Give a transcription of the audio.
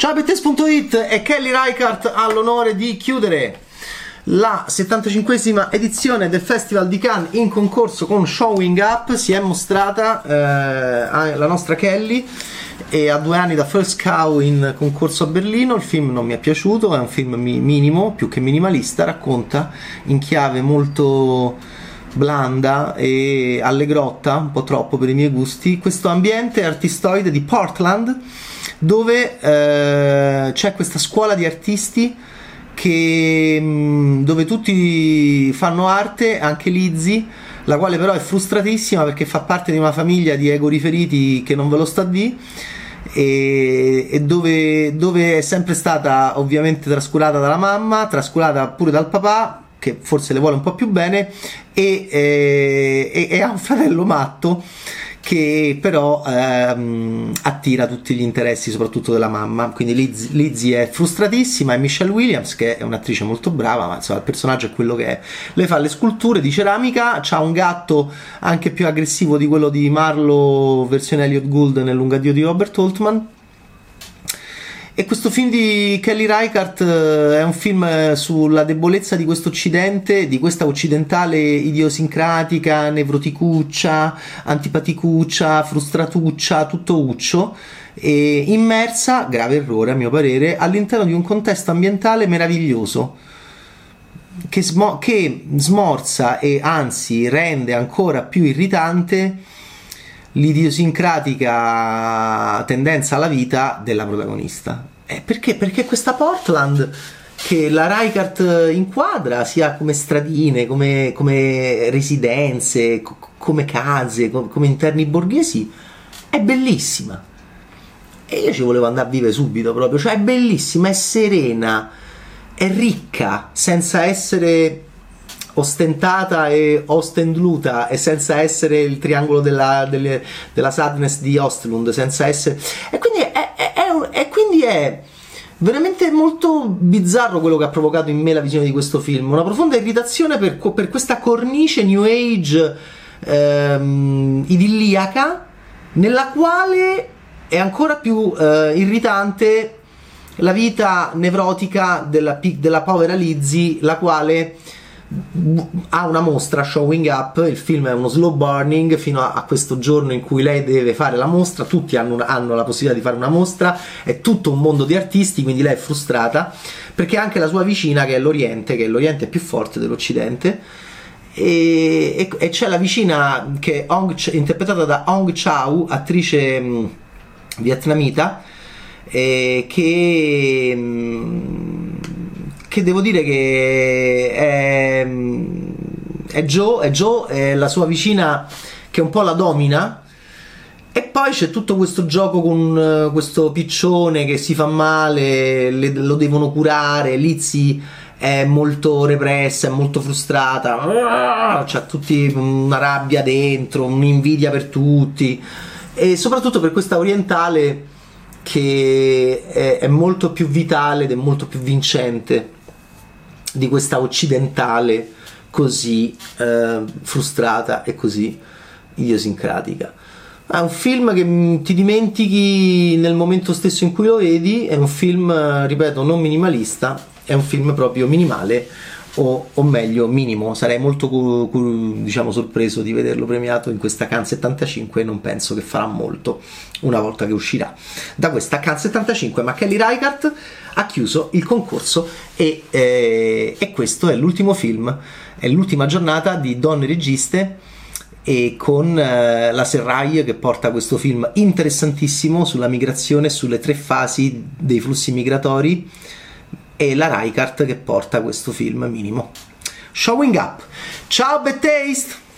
Games.it e Kelly Reichardt ha l'onore di chiudere la 75esima edizione del Festival di Cannes in concorso con Showing Up. Si è mostrata eh, la nostra Kelly e a due anni da First Cow in concorso a Berlino. Il film non mi è piaciuto, è un film mi- minimo, più che minimalista, racconta in chiave molto blanda e allegrotta, un po' troppo per i miei gusti, questo ambiente artistoide di Portland dove eh, c'è questa scuola di artisti che, mm, dove tutti fanno arte, anche Lizzie, la quale però è frustratissima perché fa parte di una famiglia di ego riferiti che non ve lo sta di e, e dove, dove, è sempre stata ovviamente trascurata dalla mamma, trascurata pure dal papà che forse le vuole un po' più bene e, e, e ha un fratello matto che però ehm, attira tutti gli interessi, soprattutto della mamma. Quindi Liz, Lizzie è frustratissima e Michelle Williams, che è un'attrice molto brava, ma insomma il personaggio è quello che è. Lei fa le sculture di ceramica, ha un gatto anche più aggressivo di quello di Marlo, versione Elliot Gould nel Lungadio di Robert Holtman e questo film di Kelly Reichardt eh, è un film eh, sulla debolezza di questo occidente, di questa occidentale idiosincratica, nevroticuccia, antipaticuccia, frustratuccia, tutto uccio, e immersa, grave errore a mio parere, all'interno di un contesto ambientale meraviglioso. Che, smo- che smorza e anzi rende ancora più irritante l'idiosincratica tendenza alla vita della protagonista. Eh, perché? Perché questa Portland che la Reichardt inquadra sia come stradine, come, come residenze, co- come case, co- come interni borghesi, è bellissima. E io ci volevo andare a vivere subito proprio, cioè è bellissima, è serena, è ricca, senza essere ostentata e ostendluta e senza essere il triangolo della, delle, della sadness di Ostlund, senza essere... E quindi è, è, è, e quindi è veramente molto bizzarro quello che ha provocato in me la visione di questo film, una profonda irritazione per, per questa cornice new age ehm, idilliaca nella quale è ancora più eh, irritante la vita nevrotica della, della povera Lizzie, la quale ha una mostra showing up il film è uno slow burning fino a, a, questo giorno in cui lei deve fare la mostra tutti hanno, hanno, la possibilità di fare una mostra è tutto un mondo di artisti quindi lei è frustrata perché anche la sua vicina che è l'Oriente che l'Oriente è più forte dell'Occidente e, e, e c'è la vicina che è Hong, interpretata da Hong Chau attrice mh, vietnamita eh, che mh, che devo dire che è, è Joe, è Joe, è la sua vicina che un po' la domina. E poi c'è tutto questo gioco con uh, questo piccione che si fa male, le, lo devono curare, Lizzie è molto repressa, è molto frustrata, c'ha tutti una rabbia dentro, un'invidia per tutti. E soprattutto per questa orientale che è, è molto più vitale ed è molto più vincente di questa occidentale così eh, frustrata e così idiosincratica. È un film che ti dimentichi nel momento stesso in cui lo vedi, è un film, ripeto, non minimalista, è un film proprio minimale o, o meglio minimo. Sarei molto diciamo, sorpreso di vederlo premiato in questa Cannes 75 e non penso che farà molto una volta che uscirà da questa Cannes 75. Ma Kelly Reichardt ha chiuso il concorso e, eh, e questo è l'ultimo film, è l'ultima giornata di donne registe e con eh, la Serraille che porta questo film interessantissimo sulla migrazione, sulle tre fasi dei flussi migratori e la Reichardt che porta questo film minimo. Showing Up. Ciao Bad Taste!